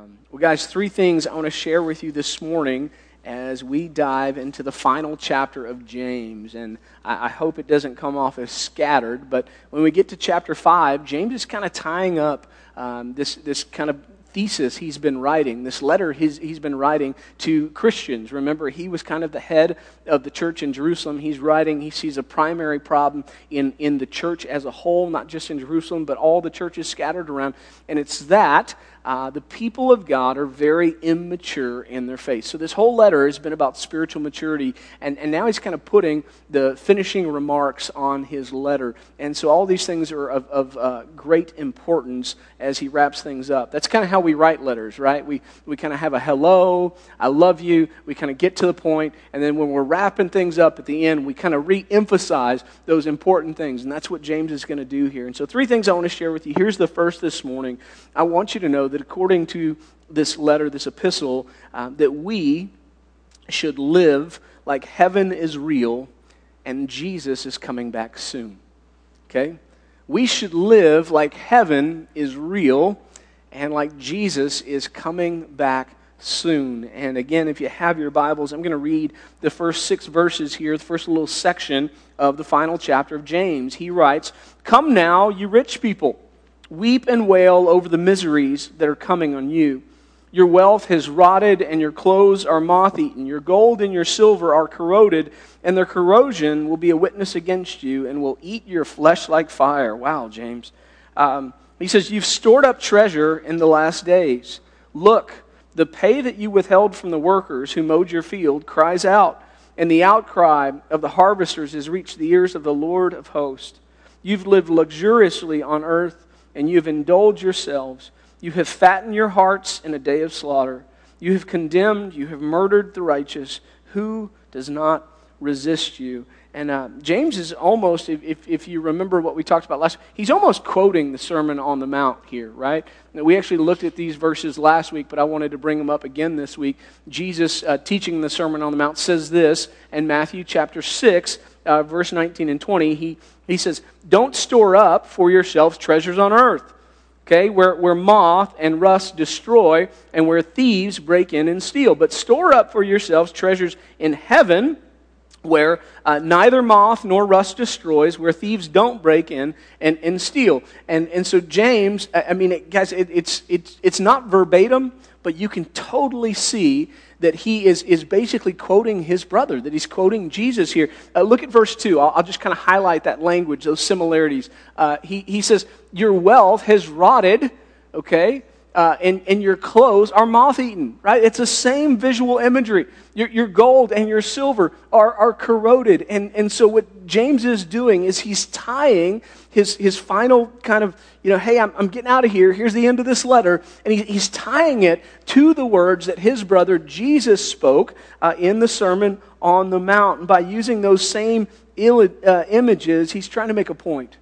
Um, well, guys, three things I want to share with you this morning as we dive into the final chapter of James. And I, I hope it doesn't come off as scattered, but when we get to chapter 5, James is kind of tying up um, this, this kind of thesis he's been writing, this letter he's, he's been writing to Christians. Remember, he was kind of the head of the church in Jerusalem. He's writing, he sees a primary problem in, in the church as a whole, not just in Jerusalem, but all the churches scattered around. And it's that uh, the people of God are very immature in their faith. So, this whole letter has been about spiritual maturity, and, and now he's kind of putting the finishing remarks on his letter. And so, all these things are of, of uh, great importance as he wraps things up. That's kind of how we write letters, right? We, we kind of have a hello, I love you, we kind of get to the point, and then when we're wrapping things up at the end, we kind of re emphasize those important things. And that's what James is going to do here. And so, three things I want to share with you. Here's the first this morning. I want you to know that according to this letter, this epistle, uh, that we should live like heaven is real and Jesus is coming back soon. Okay? We should live like heaven is real and like Jesus is coming back soon. And again, if you have your Bibles, I'm going to read the first six verses here, the first little section of the final chapter of James. He writes, Come now, you rich people Weep and wail over the miseries that are coming on you. Your wealth has rotted, and your clothes are moth eaten. Your gold and your silver are corroded, and their corrosion will be a witness against you and will eat your flesh like fire. Wow, James. Um, he says, You've stored up treasure in the last days. Look, the pay that you withheld from the workers who mowed your field cries out, and the outcry of the harvesters has reached the ears of the Lord of hosts. You've lived luxuriously on earth and you have indulged yourselves. You have fattened your hearts in a day of slaughter. You have condemned, you have murdered the righteous. Who does not resist you? And uh, James is almost, if, if, if, you remember what we talked about last, he's almost quoting the Sermon on the Mount here, right? We actually looked at these verses last week, but I wanted to bring them up again this week. Jesus, uh, teaching the Sermon on the Mount, says this in Matthew chapter 6, uh, verse 19 and 20. He, he says, Don't store up for yourselves treasures on earth, okay, where, where moth and rust destroy and where thieves break in and steal. But store up for yourselves treasures in heaven where uh, neither moth nor rust destroys, where thieves don't break in and, and steal. And, and so, James, I mean, it, guys, it, it's, it's, it's not verbatim, but you can totally see that he is, is basically quoting his brother, that he's quoting Jesus here. Uh, look at verse 2. I'll, I'll, just kind of highlight that language, those similarities. Uh, he, he says, Your wealth has rotted, okay? Uh, and, and your clothes are moth eaten, right? It's the same visual imagery. Your, your gold and your silver are, are corroded. And, and so, what James is doing is he's tying his, his final kind of, you know, hey, I'm, I'm getting out of here. Here's the end of this letter. And he, he's tying it to the words that his brother Jesus spoke uh, in the Sermon on the Mount. And by using those same Ill, uh, images, he's trying to make a point,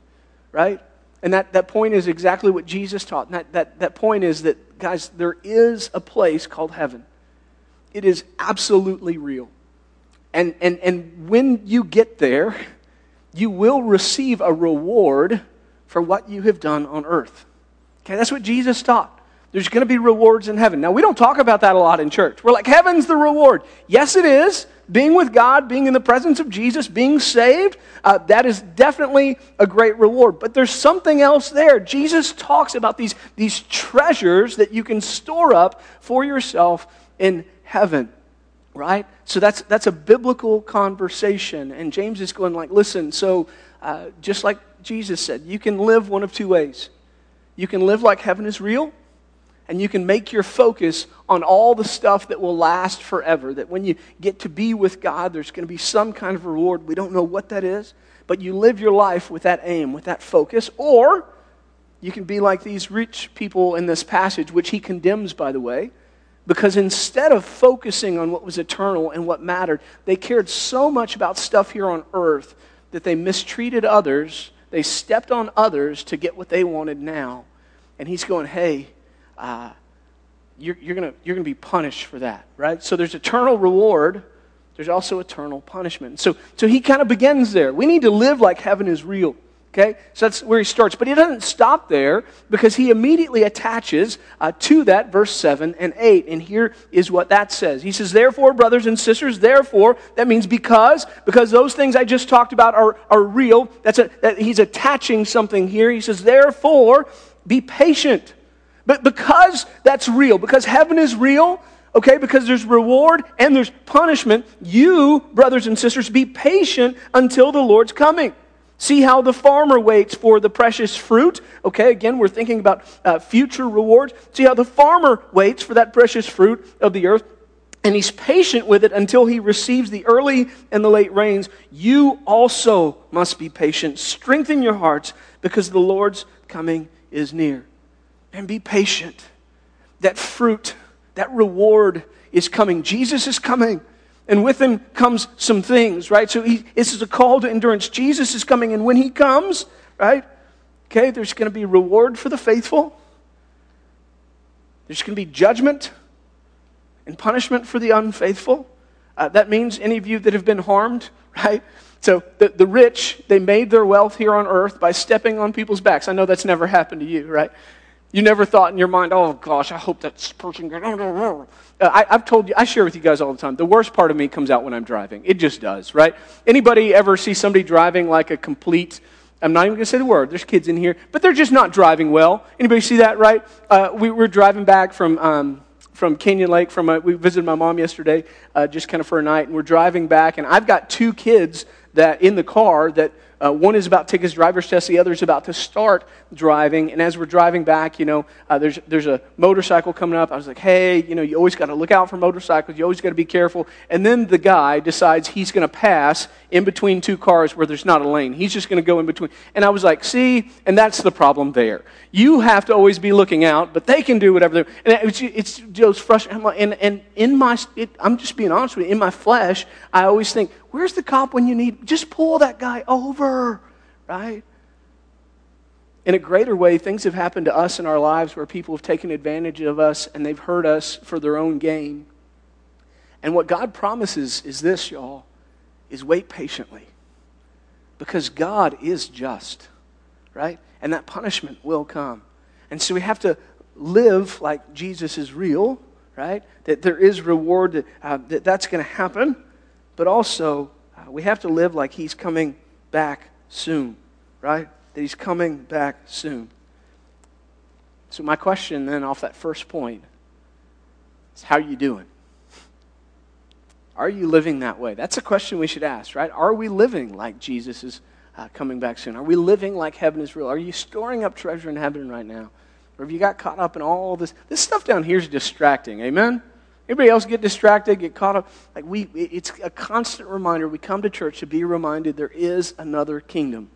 right? And that, that point is exactly what Jesus taught. And that, that, that point is that, guys, there is a place called heaven. It is absolutely real. And, and, and when you get there, you will receive a reward for what you have done on earth. Okay, that's what Jesus taught. There's going to be rewards in heaven. Now, we don't talk about that a lot in church. We're like, heaven's the reward. Yes, it is being with God, being in the presence of Jesus, being saved, uh, that is definitely a great reward. But there's something else there. Jesus talks about these, these treasures that you can store up for yourself in heaven, right? So that's, that's a biblical conversation. And James is going like, listen, so uh, just like Jesus said, you can live one of two ways. You can live like heaven is real, and you can make your focus on all the stuff that will last forever. That when you get to be with God, there's going to be some kind of reward. We don't know what that is, but you live your life with that aim, with that focus. Or you can be like these rich people in this passage, which he condemns, by the way, because instead of focusing on what was eternal and what mattered, they cared so much about stuff here on earth that they mistreated others. They stepped on others to get what they wanted now. And he's going, hey, uh, you're, you're going you're to be punished for that, right? So there's eternal reward. There's also eternal punishment. So, so he kind of begins there. We need to live like heaven is real. Okay? So that's where he starts. But he doesn't stop there because he immediately attaches uh, to that verse 7 and 8. And here is what that says. He says, Therefore, brothers and sisters, therefore, that means because, because those things I just talked about are, are real. That's a, that he's attaching something here. He says, Therefore, be patient. But because that's real, because heaven is real, okay, because there's reward and there's punishment, you, brothers and sisters, be patient until the Lord's coming. See how the farmer waits for the precious fruit. Okay, again, we're thinking about uh, future rewards. See how the farmer waits for that precious fruit of the earth, and he's patient with it until he receives the early and the late rains. You also must be patient. Strengthen your hearts because the Lord's coming is near. And be patient. That fruit, that reward is coming. Jesus is coming and with him comes some things, right? So he, this is a call to endurance. Jesus is coming, and when he comes, right? Okay, there's going to be reward for the faithful. There's going to be judgment and punishment for the unfaithful. Uh, that means any of you that have been harmed, right? So the, the rich, they made their wealth here on earth by stepping on people's backs. I know that's never happened to you, right? You never thought in your mind, oh gosh, I hope that person. Uh, I, have told you, I share with you guys all the time. The worst part of me comes out when I'm driving. It just does, right? Anybody ever see somebody driving like a complete? I'm not even going to say the word. There's kids in here, but they're just not driving well. Anybody see that, right? Uh, we were driving back from um, from Canyon Lake. From a, we visited my mom yesterday, uh, just kind of for a night, and we're driving back. And I've got two kids that in the car that uh, one is about to take his driver's test, the other is about to start driving. And as we're driving back, you know, uh, there's, there's a motorcycle coming up. I was like, hey, you know, you always got to look out for motorcycles. You always got to be careful. And then the guy decides he's going to pass in between two cars where there's not a lane. He's just going to go in between. And I was like, see, and that's the problem there. You have to always be looking out, but they can do whatever they And it's, it's just frustrating. And, and in my, it, I'm just being honest with you, in my flesh, I always think, where's the cop when you need? Just pull that guy over, right? In a greater way, things have happened to us in our lives where people have taken advantage of us and they've hurt us for their own gain. And what God promises is this, y'all, is wait patiently. Because God is just, right? And that punishment will come. And so we have to live like Jesus is real, right? That there is reward, that, uh, that that's going to happen but also uh, we have to live like He's coming back soon, right? That He's coming back soon. So, my question then, off that first point, is how are you doing? Are you living that way? That's a question we should ask, right? Are we living like Jesus is uh, coming back soon? Are we living like heaven is real? Are you storing up treasure in heaven right now? Or have you got caught up in all this? This stuff down here is distracting. Amen? Everybody else get distracted, get caught up. Like we, it's a constant reminder. We come to church to be reminded there is another kingdom,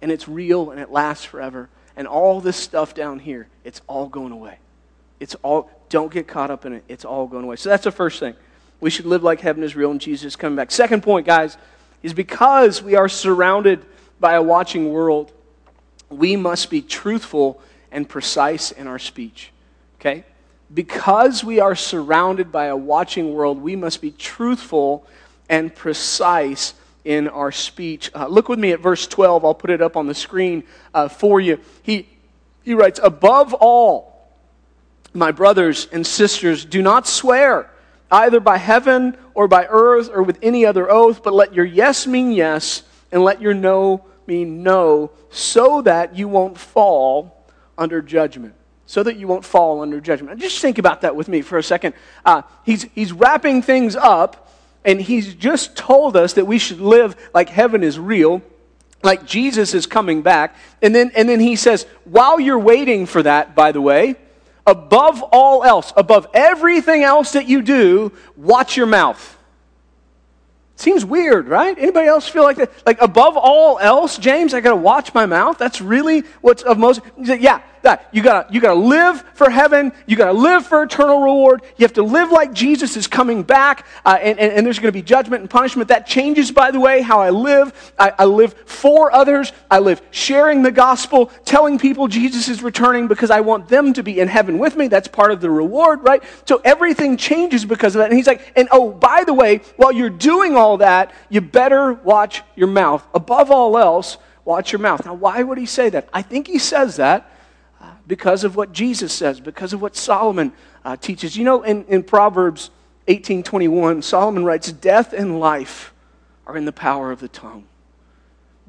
and it's real and it lasts forever. And all this stuff down here, it's all going away. It's all. Don't get caught up in it. It's all going away. So that's the first thing. We should live like heaven is real and Jesus is coming back. Second point, guys, is because we are surrounded by a watching world, we must be truthful and precise in our speech. Okay? Because we are surrounded by a watching world, we must be truthful and precise in our speech. Uh, look with me at verse 12. I'll put it up on the screen uh, for you. He, he writes, Above all, my brothers and sisters, do not swear either by heaven or by earth or with any other oath, but let your yes mean yes and let your no mean no, so that you won't fall under judgment so that you won't fall under judgment. Just think about that with me for a second. Uh, he's, he's wrapping things up, and he's just told us that we should live like heaven is real, like Jesus is coming back. And then, and then he says, while you're waiting for that, by the way, above all else, above everything else that you do, watch your mouth. Seems weird, right? Anybody else feel like that? Like above all else, James, I got to watch my mouth. That's really what's of most. Yeah, that. You gotta, you gotta live for heaven. You gotta live for eternal reward. You have to live like Jesus is coming back, uh, and, and, and, there's gonna be judgment and punishment. That changes, by the way, how I live. I, I live for others. I live sharing the gospel, telling people Jesus is returning because I want them to be in heaven with me. That's part of the reward, right? So everything changes because of that. And he's like, and oh, by the way, while you're doing all that, you better watch your mouth. Above all else, watch your mouth. Now, why would he say that? I think he says that because of what Jesus says, because of what Solomon uh, teaches. You know, in, in Proverbs 18:21, Solomon writes, "Death and life are in the power of the tongue."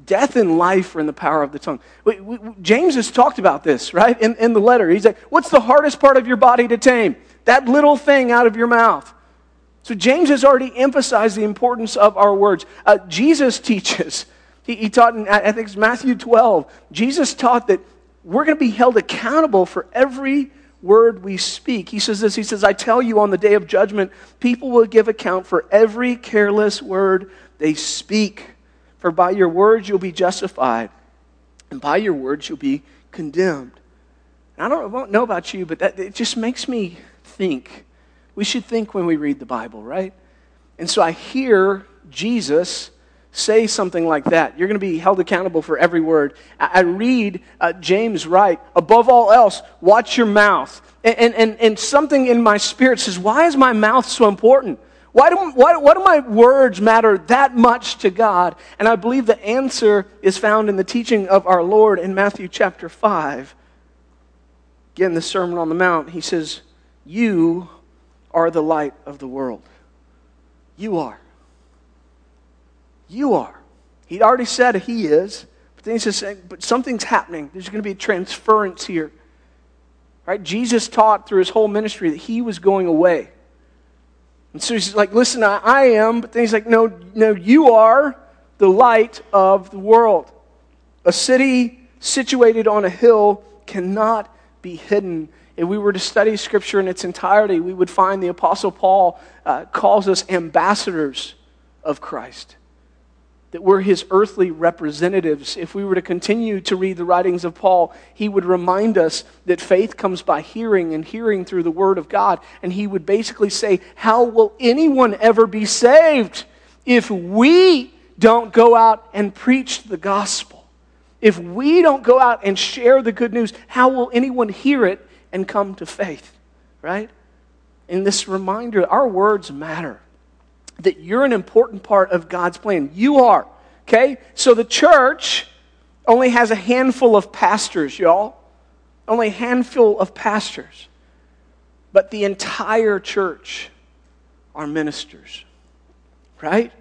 Death and life are in the power of the tongue. We, we, James has talked about this, right? In, in the letter. He's like, What's the hardest part of your body to tame? That little thing out of your mouth. So James has already emphasized the importance of our words. Uh, Jesus teaches, he, he taught in, I think it's Matthew 12, Jesus taught that we're going to be held accountable for every word we speak. He says this He says, I tell you, on the day of judgment, people will give account for every careless word they speak. For by your words you'll be justified, and by your words you'll be condemned. And I don't, I don't know about you, but that, it just makes me think. We should think when we read the Bible, right? And so I hear Jesus say something like that. You're going to be held accountable for every word. I read uh, James write, above all else, watch your mouth. And, and, and, and something in my spirit says, why is my mouth so important? Why do, why, why do my words matter that much to God? And I believe the answer is found in the teaching of our Lord in Matthew chapter 5. Again, the Sermon on the Mount, he says, You are the light of the world. You are. You are. He'd already said he is, but then he says, But something's happening. There's going to be a transference here. Right? Jesus taught through his whole ministry that he was going away. And so he's like, listen, I, am. But then he's like, no, no, you are the light of the world. A city situated on a hill cannot be hidden. If we were to study Scripture in its entirety, we would find the Apostle Paul uh, calls us ambassadors of Christ that we're his earthly representatives. If we were to continue to read the writings of Paul, he would remind us that faith comes by hearing and hearing through the Word of God. And he would basically say, How will anyone ever be saved if we don't go out and preach the gospel? If we don't go out and share the good news, how will anyone hear it and come to faith? Right? In this reminder, our words matter that you're an important part of God's plan. You are. Okay? So the church only has a handful of pastors, y'all. Only a handful of pastors. But the entire church are ministers. Right?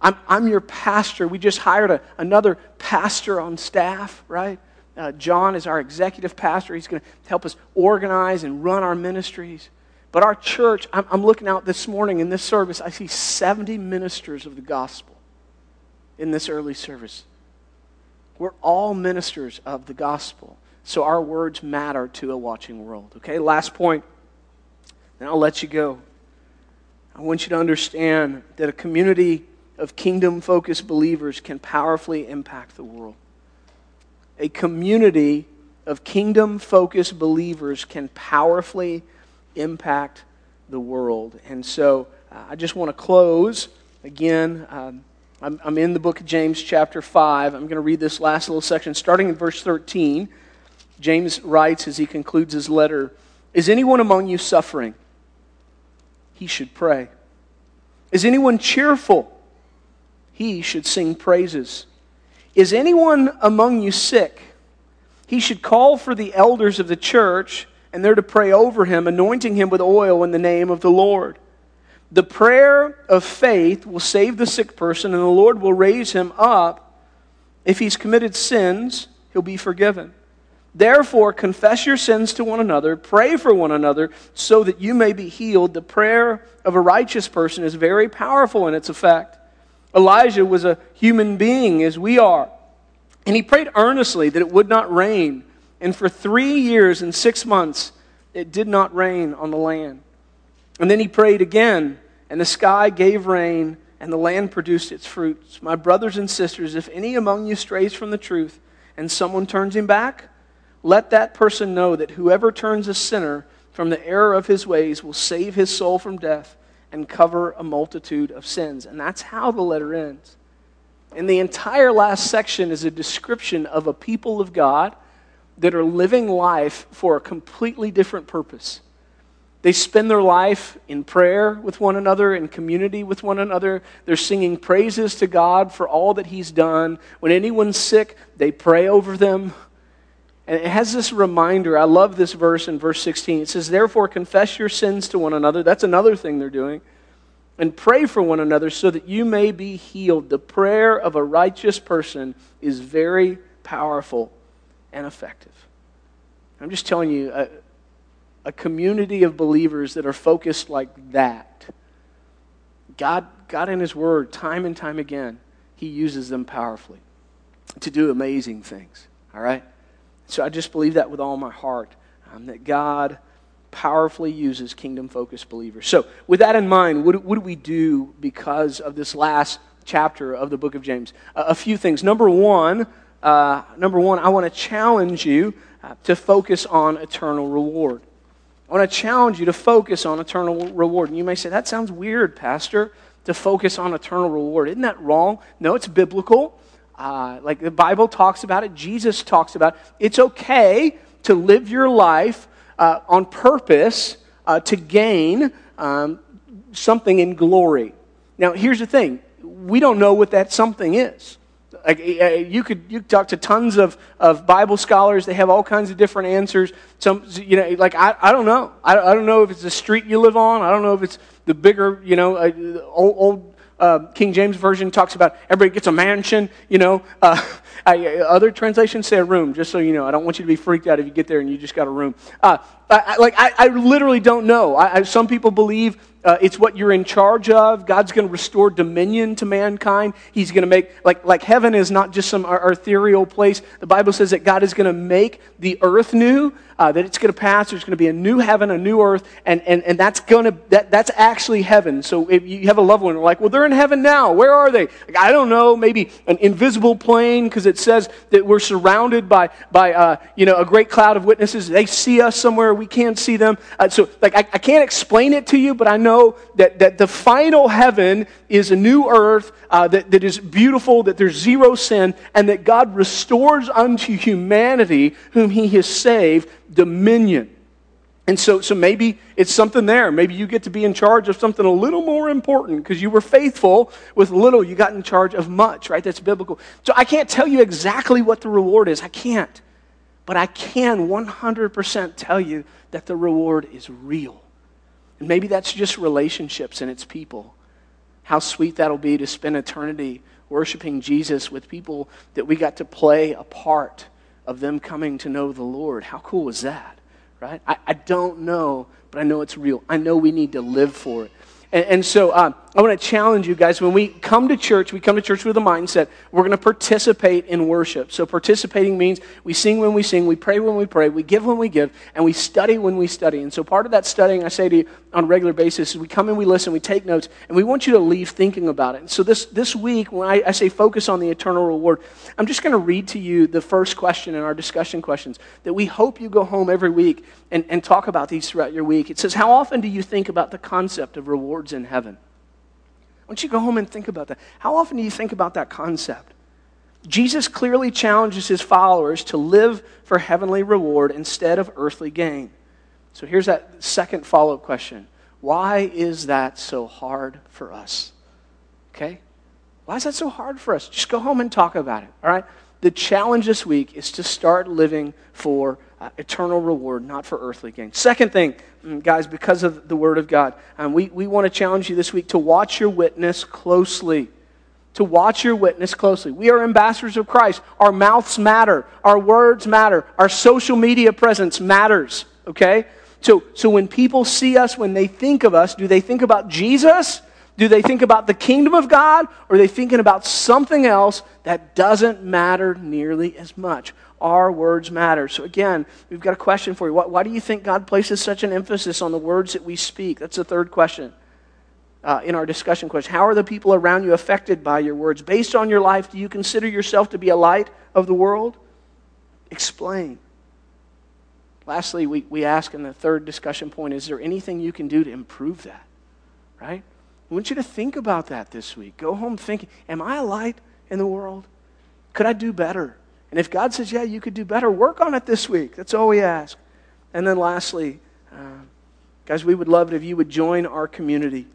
I'm, I'm your pastor. We just hired a, another pastor on staff, right? Uh, John is our executive pastor. He's going to help us organize and run our ministries. But our church, I'm, I'm looking out this morning in this service, I see 70 ministers of the gospel in this early service. We're all ministers of the gospel. So our words matter to a watching world. Okay, last point, then I'll let you go. I want you to understand that a community of kingdom focused believers can powerfully impact the world. A community of kingdom focused believers can powerfully impact the world. And so uh, I just want to close again. Um, I'm, I'm in the book of James, chapter 5. I'm going to read this last little section, starting in verse 13. James writes as he concludes his letter Is anyone among you suffering? He should pray. Is anyone cheerful? He should sing praises. Is anyone among you sick? He should call for the elders of the church and they're to pray over him, anointing him with oil in the name of the Lord. The prayer of faith will save the sick person, and the Lord will raise him up. If he's committed sins, he'll be forgiven. Therefore, confess your sins to one another, pray for one another, so that you may be healed. The prayer of a righteous person is very powerful in its effect. Elijah was a human being as we are, and he prayed earnestly that it would not rain. And for three years and six months, it did not rain on the land. And then he prayed again, and the sky gave rain, and the land produced its fruits. My brothers and sisters, if any among you strays from the truth, and someone turns him back, let that person know that whoever turns a sinner from the error of his ways will save his soul from death and cover a multitude of sins. And that's how the letter ends. And the entire last section is a description of a people of God that are living life for a completely different purpose. They spend their life in prayer with one another, in community with one another. They're singing praises to God for all that He's done. When anyone's sick, they pray over them. And it has this reminder. I love this verse in verse 16. It says, Therefore, confess your sins to one another. That's another thing they're doing. And pray for one another so that you may be healed. The prayer of a righteous person is very powerful and effective. I'm just telling you, a, a community of believers that are focused like that. God, God, in His Word, time and time again, He uses them powerfully to do amazing things. All right? So I just believe that with all my heart um, that God powerfully uses kingdom focused believers. So, with that in mind, what, what, do we do because of this last chapter of the book of James? A few things. Number one, uh, number one, I want to challenge you uh, to focus on eternal reward. I want to challenge you to focus on eternal reward. And you may say, that sounds weird, Pastor, to focus on eternal reward. Isn't that wrong? No, it's biblical. Uh, like the Bible talks about it, Jesus talks about it. It's okay to live your life uh, on purpose uh, to gain um, something in glory. Now, here's the thing we don't know what that something is. Like, uh, you could you talk to tons of, of Bible scholars. They have all kinds of different answers. Some, you know, like I, I don't know. I, I don't know if it's the street you live on. I don't know if it's the bigger, you know, uh, old, old uh, King James version talks about everybody gets a mansion. You know, uh, I, other translations say a room. Just so you know, I don't want you to be freaked out if you get there and you just got a room. Uh, I, like I, I, literally don't know. I, some people believe uh, it's what you're in charge of. God's going to restore dominion to mankind. He's going to make, like, like heaven is not just some ethereal place. The Bible says that God is going to make the earth new, uh, that it's going to pass. There's going to be a new heaven, a new earth, and, and, and that's going to, that, that's actually heaven. So if you have a loved one, like, well, they're in heaven now. Where are they? Like, I don't know. Maybe an invisible plane, because it says that we're surrounded by, by uh, you know, a great cloud of witnesses. They see us somewhere. We can't see them. Uh, so, like, I, I can't explain it to you, but I know know that, that the final heaven is a new earth uh, that, that is beautiful, that there's zero sin, and that God restores unto humanity, whom He has saved, dominion. And so, so maybe it's something there. Maybe you get to be in charge of something a little more important because you were faithful with little. You got in charge of much, right? That's biblical. So I can't tell you exactly what the reward is. I can't. But I can 100% tell you that the reward is real. Maybe that's just relationships and it's people. How sweet that'll be to spend eternity worshiping Jesus with people that we got to play a part of them coming to know the Lord. How cool is that? Right? I, I don't know, but I know it's real. I know we need to live for it. And, and so uh, I want to challenge you guys. When we come to church, we come to church with a mindset. We're going to participate in worship. So participating means we sing when we sing, we pray when we pray, we give when we give, and we study when we study. And so part of that studying, I say to you on a regular basis, is we come and we listen, we take notes, and we want you to leave thinking about it. And so this, this week, when I, I say focus on the eternal reward, I'm just going to read to you the first question in our discussion questions that we hope you go home every week and, and talk about these throughout your week. It says, How often do you think about the concept of rewards in heaven? Why don't you go home and think about that? How often do you think about that concept? Jesus clearly challenges his followers to live for heavenly reward instead of earthly gain. So here's that second follow up question Why is that so hard for us? Okay? Why is that so hard for us? Just go home and talk about it, all right? The challenge this week is to start living for uh, eternal reward, not for earthly gain. Second thing, mm, guys, because of the Word of God, um, we, we want to challenge you this week to watch your witness closely. To watch your witness closely. We are ambassadors of Christ. Our mouths matter. Our words matter. Our social media presence matters. Okay? So, so when people see us, when they think of us, do they think about Jesus? Do they think about the kingdom of God? Or are they thinking about something else that doesn't matter nearly as much? Our words matter. So, again, we've got a question for you. Why, why do you think God places such an emphasis on the words that we speak? That's the third question uh, in our discussion question. How are the people around you affected by your words? Based on your life, do you consider yourself to be a light of the world? Explain. Lastly, we, we ask in the third discussion point is there anything you can do to improve that? Right? I want you to think about that this week. Go home thinking, Am I a light in the world? Could I do better? And if God says, Yeah, you could do better, work on it this week. That's all we ask. And then lastly, uh, Guys, we would love it if you would join our community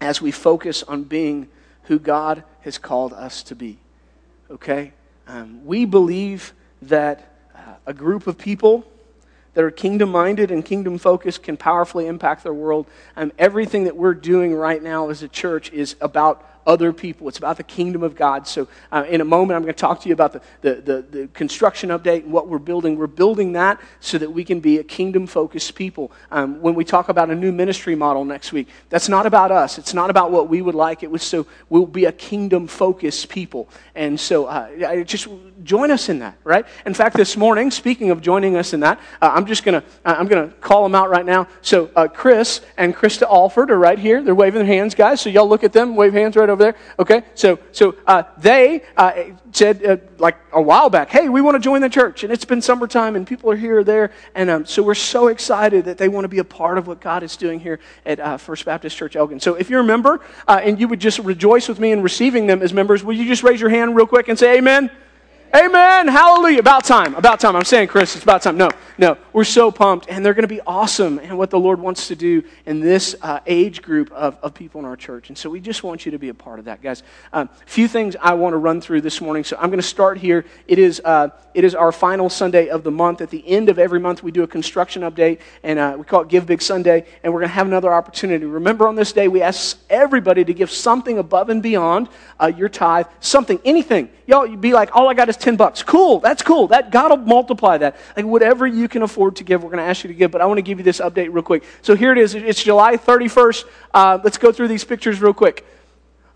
as we focus on being who God has called us to be. Okay? Um, we believe that uh, a group of people that are kingdom minded and kingdom focused can powerfully impact their world. Um, everything that we're doing right now as a church is about other people. It's about the kingdom of God. So, uh, in a moment, I'm going to talk to you about the, the, the, the, construction update and what we're building. We're building that so that we can be a kingdom focused people. Um, when we talk about a new ministry model next week, that's not about us. It's not about what we would like. It was so we'll be a kingdom focused people. And so, uh, just join us in that, right? In fact, this morning, speaking of joining us in that, uh, I'm just going to uh, I'm going to call them out right now. So, uh, Chris and Krista Alford are right here. They're waving their hands, guys. So, y'all look at them, wave hands right over over there? Okay, so so uh, they uh, said uh, like a while back, hey, we want to join the church, and it's been summertime, and people are here or there, and um, so we're so excited that they want to be a part of what God is doing here at uh, First Baptist Church Elgin. So if you're a member uh, and you would just rejoice with me in receiving them as members, will you just raise your hand real quick and say Amen? Amen. Hallelujah. About time. About time. I'm saying, Chris, it's about time. No, no. We're so pumped, and they're going to be awesome and what the Lord wants to do in this uh, age group of, of people in our church. And so we just want you to be a part of that, guys. A um, few things I want to run through this morning. So I'm going to start here. It is, uh, it is our final Sunday of the month. At the end of every month, we do a construction update, and uh, we call it Give Big Sunday, and we're going to have another opportunity. Remember, on this day, we ask everybody to give something above and beyond uh, your tithe, something, anything. Y'all, you'd be like, all I got is 10 bucks. Cool, that's cool. That God will multiply that. Like whatever you can afford to give, we're going to ask you to give. But I want to give you this update real quick. So here it is. It's July 31st. Uh, let's go through these pictures real quick.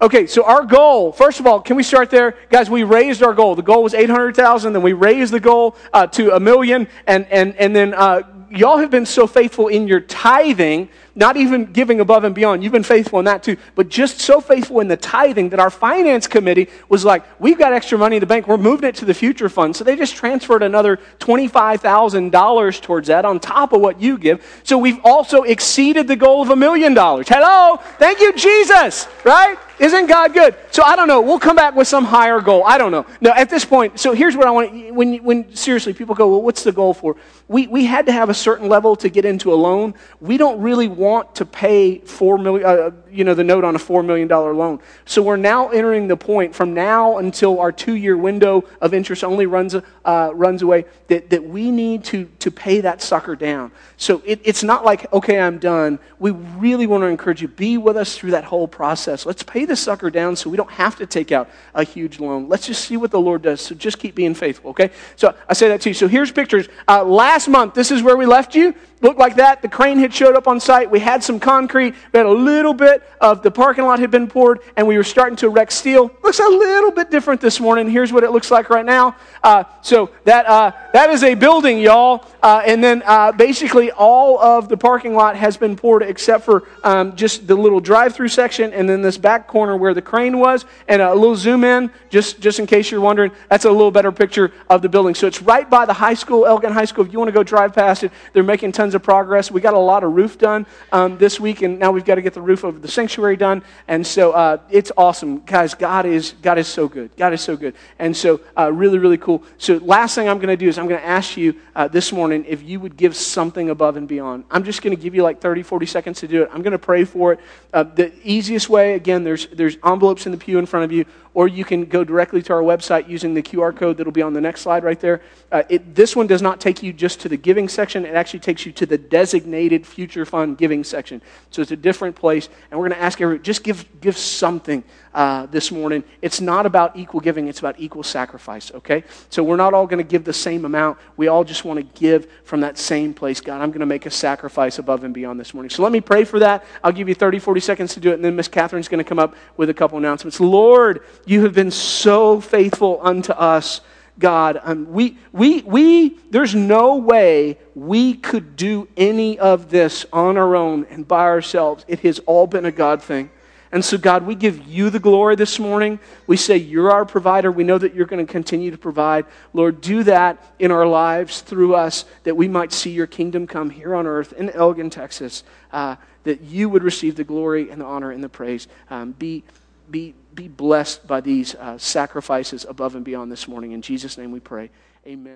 Okay, so our goal, first of all, can we start there? Guys, we raised our goal. The goal was 800,000, then we raised the goal uh, to a million, and, and, and then uh, y'all have been so faithful in your tithing not even giving above and beyond. You've been faithful in that too. But just so faithful in the tithing that our finance committee was like, we've got extra money in the bank. We're moving it to the future fund. So they just transferred another $25,000 towards that on top of what you give. So we've also exceeded the goal of a million dollars. Hello? Thank you, Jesus. Right? Isn't God good? So I don't know. We'll come back with some higher goal. I don't know. No, at this point, so here's what I want. When, when seriously, people go, well, what's the goal for? We, we had to have a certain level to get into a loan. We don't really want to pay four million, uh, you know, the note on a $4 million loan. So we're now entering the point from now until our two year window of interest only runs, uh, runs away that, that we need to, to pay that sucker down. So it, it's not like, okay, I'm done. We really want to encourage you, be with us through that whole process. Let's pay the sucker down so we don't have to take out a huge loan. Let's just see what the Lord does. So just keep being faithful, okay? So I say that to you. So here's pictures. Uh, last month, this is where we left you looked like that. The crane had showed up on site. We had some concrete. We had a little bit of the parking lot had been poured, and we were starting to erect steel. Looks a little bit different this morning. Here's what it looks like right now. Uh, so that uh, that is a building, y'all. Uh, and then uh, basically all of the parking lot has been poured except for um, just the little drive-through section, and then this back corner where the crane was, and a little zoom in, just just in case you're wondering. That's a little better picture of the building. So it's right by the high school, Elgin High School. If you want to go drive past it, they're making tons tons of progress. We got a lot of roof done um, this week, and now we've got to get the roof of the sanctuary done. And so uh, it's awesome, guys. God is God is so good. God is so good, and so uh, really really cool. So last thing I'm going to do is I'm going to ask you uh, this morning if you would give something above and beyond. I'm just going to give you like 30 40 seconds to do it. I'm going to pray for it. Uh, the easiest way, again, there's there's envelopes in the pew in front of you or you can go directly to our website using the QR code that'll be on the next slide right there. Uh, it, this one does not take you just to the giving section, it actually takes you to the designated future fund giving section. So it's a different place, and we're going to ask everyone just give, give something uh, this morning. It's not about equal giving, it's about equal sacrifice, okay? So we're not all going to give the same amount. We all just want to give from that same place. God, I'm going to make a sacrifice above and beyond this morning. So let me pray for that. I'll give you 30, 40 seconds to do it, and then Miss Catherine's going to come up with a couple announcements. Lord, you have been so faithful unto us. God. Um, we, we, we, there's no way we could do any of this on our own and by ourselves. It has all been a God thing. And so, God, we give you the glory this morning. We say you're our provider. We know that you're going to continue to provide. Lord, do that in our lives through us that we might see your kingdom come here on earth in Elgin, Texas, uh, that you would receive the glory and the honor and the praise. Um, be, be, be blessed by these uh, sacrifices above and beyond this morning. In Jesus' name we pray. Amen.